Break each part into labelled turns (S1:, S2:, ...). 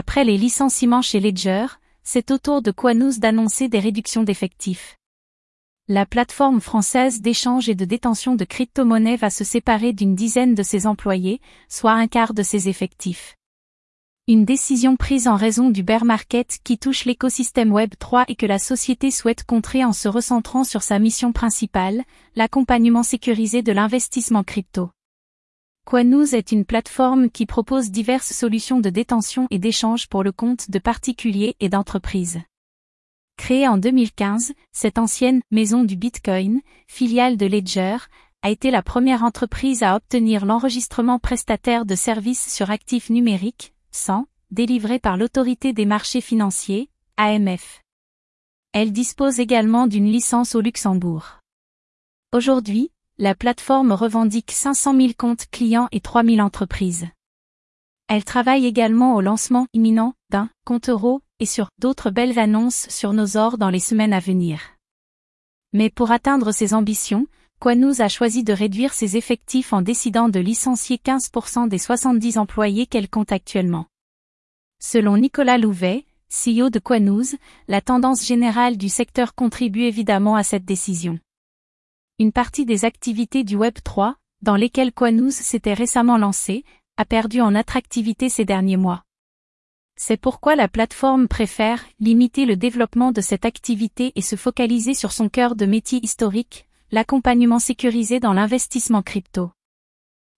S1: Après les licenciements chez Ledger, c'est au tour de Quanous d'annoncer des réductions d'effectifs. La plateforme française d'échange et de détention de crypto-monnaies va se séparer d'une dizaine de ses employés, soit un quart de ses effectifs. Une décision prise en raison du bear market qui touche l'écosystème Web 3 et que la société souhaite contrer en se recentrant sur sa mission principale, l'accompagnement sécurisé de l'investissement crypto. Quanous est une plateforme qui propose diverses solutions de détention et d'échange pour le compte de particuliers et d'entreprises. Créée en 2015, cette ancienne maison du Bitcoin, filiale de Ledger, a été la première entreprise à obtenir l'enregistrement prestataire de services sur actifs numériques, 100, délivré par l'autorité des marchés financiers, AMF. Elle dispose également d'une licence au Luxembourg. Aujourd'hui, la plateforme revendique 500 000 comptes clients et 3 000 entreprises. Elle travaille également au lancement imminent d'un compte euro et sur d'autres belles annonces sur nos ors dans les semaines à venir. Mais pour atteindre ses ambitions, Quanous a choisi de réduire ses effectifs en décidant de licencier 15% des 70 employés qu'elle compte actuellement. Selon Nicolas Louvet, CEO de Quanous, la tendance générale du secteur contribue évidemment à cette décision. Une partie des activités du Web 3, dans lesquelles Quanous s'était récemment lancé, a perdu en attractivité ces derniers mois. C'est pourquoi la plateforme préfère limiter le développement de cette activité et se focaliser sur son cœur de métier historique, l'accompagnement sécurisé dans l'investissement crypto.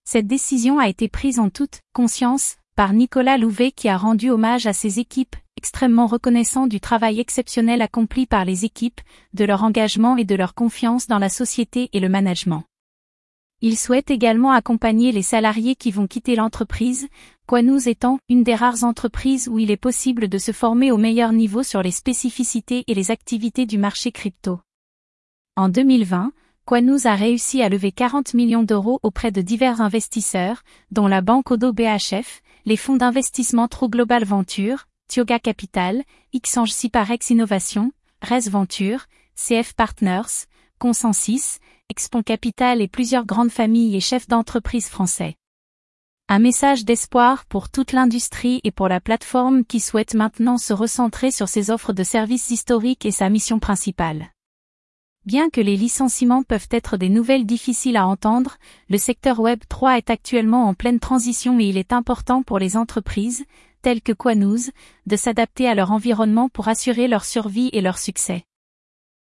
S1: Cette décision a été prise en toute conscience par Nicolas Louvet qui a rendu hommage à ses équipes, extrêmement reconnaissant du travail exceptionnel accompli par les équipes, de leur engagement et de leur confiance dans la société et le management. Il souhaite également accompagner les salariés qui vont quitter l'entreprise, Quanous étant une des rares entreprises où il est possible de se former au meilleur niveau sur les spécificités et les activités du marché crypto. En 2020, Quanous a réussi à lever 40 millions d'euros auprès de divers investisseurs, dont la banque Odo BHF, les fonds d'investissement True Global Venture, Tioga Capital, Xange Ciparex Innovation, Res Venture, CF Partners, Consensus, Expon Capital et plusieurs grandes familles et chefs d'entreprise français. Un message d'espoir pour toute l'industrie et pour la plateforme qui souhaite maintenant se recentrer sur ses offres de services historiques et sa mission principale. Bien que les licenciements peuvent être des nouvelles difficiles à entendre, le secteur Web 3 est actuellement en pleine transition et il est important pour les entreprises, telles que Quanous, de s'adapter à leur environnement pour assurer leur survie et leur succès.